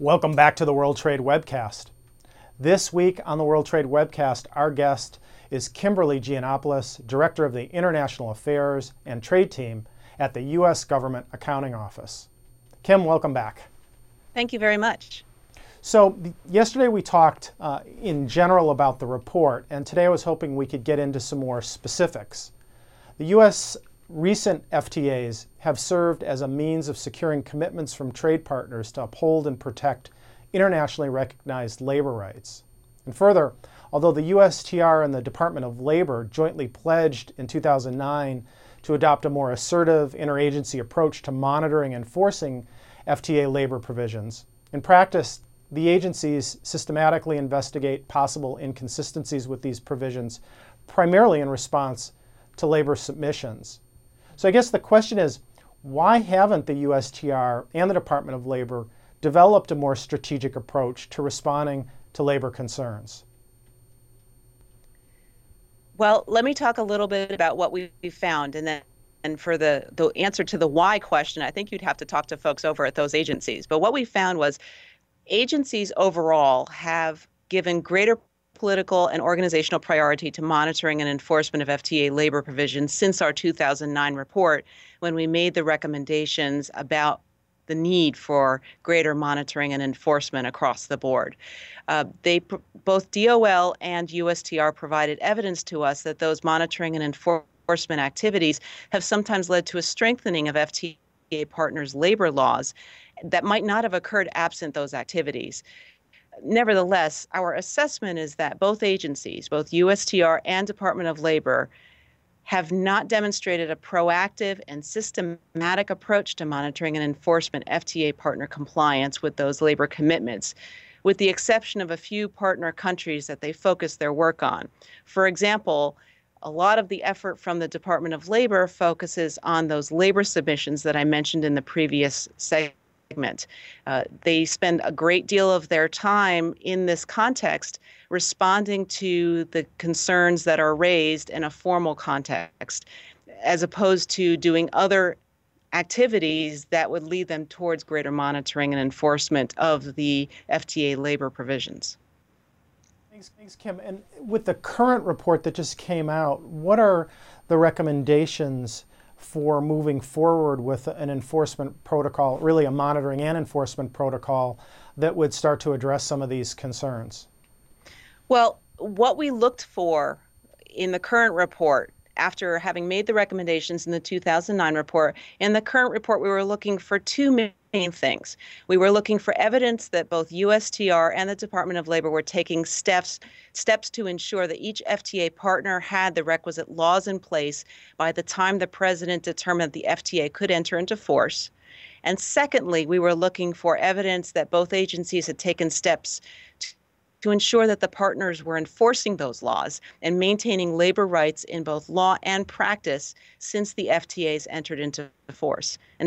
Welcome back to the World Trade Webcast. This week on the World Trade Webcast, our guest is Kimberly Gianopoulos, Director of the International Affairs and Trade Team at the U.S. Government Accounting Office. Kim, welcome back. Thank you very much. So, yesterday we talked uh, in general about the report, and today I was hoping we could get into some more specifics. The U.S recent FTAs have served as a means of securing commitments from trade partners to uphold and protect internationally recognized labor rights. And further, although the USTR and the Department of Labor jointly pledged in 2009 to adopt a more assertive interagency approach to monitoring and enforcing FTA labor provisions, in practice, the agencies systematically investigate possible inconsistencies with these provisions, primarily in response to labor submissions. So I guess the question is why haven't the USTR and the Department of Labor developed a more strategic approach to responding to labor concerns? Well, let me talk a little bit about what we found and then and for the, the answer to the why question, I think you'd have to talk to folks over at those agencies. But what we found was agencies overall have given greater political and organizational priority to monitoring and enforcement of FTA labor provisions since our 2009 report, when we made the recommendations about the need for greater monitoring and enforcement across the board. Uh, they both DOL and USTR provided evidence to us that those monitoring and enforcement activities have sometimes led to a strengthening of FTA partners' labor laws that might not have occurred absent those activities nevertheless, our assessment is that both agencies, both USTR and Department of Labor, have not demonstrated a proactive and systematic approach to monitoring and enforcement FTA partner compliance with those labor commitments, with the exception of a few partner countries that they focus their work on. For example, a lot of the effort from the Department of Labor focuses on those labor submissions that I mentioned in the previous segment segment. Uh, they spend a great deal of their time in this context responding to the concerns that are raised in a formal context, as opposed to doing other activities that would lead them towards greater monitoring and enforcement of the FTA labor provisions. Thanks, thanks, Kim. And with the current report that just came out, what are the recommendations for moving forward with an enforcement protocol, really a monitoring and enforcement protocol that would start to address some of these concerns? Well, what we looked for in the current report after having made the recommendations in the 2009 report. In the current report, we were looking for two things. We were looking for evidence that both USTR and the Department of Labor were taking steps steps to ensure that each FTA partner had the requisite laws in place by the time the president determined the FTA could enter into force. And secondly, we were looking for evidence that both agencies had taken steps to ensure that the partners were enforcing those laws and maintaining labor rights in both law and practice since the FTAs entered into force. And as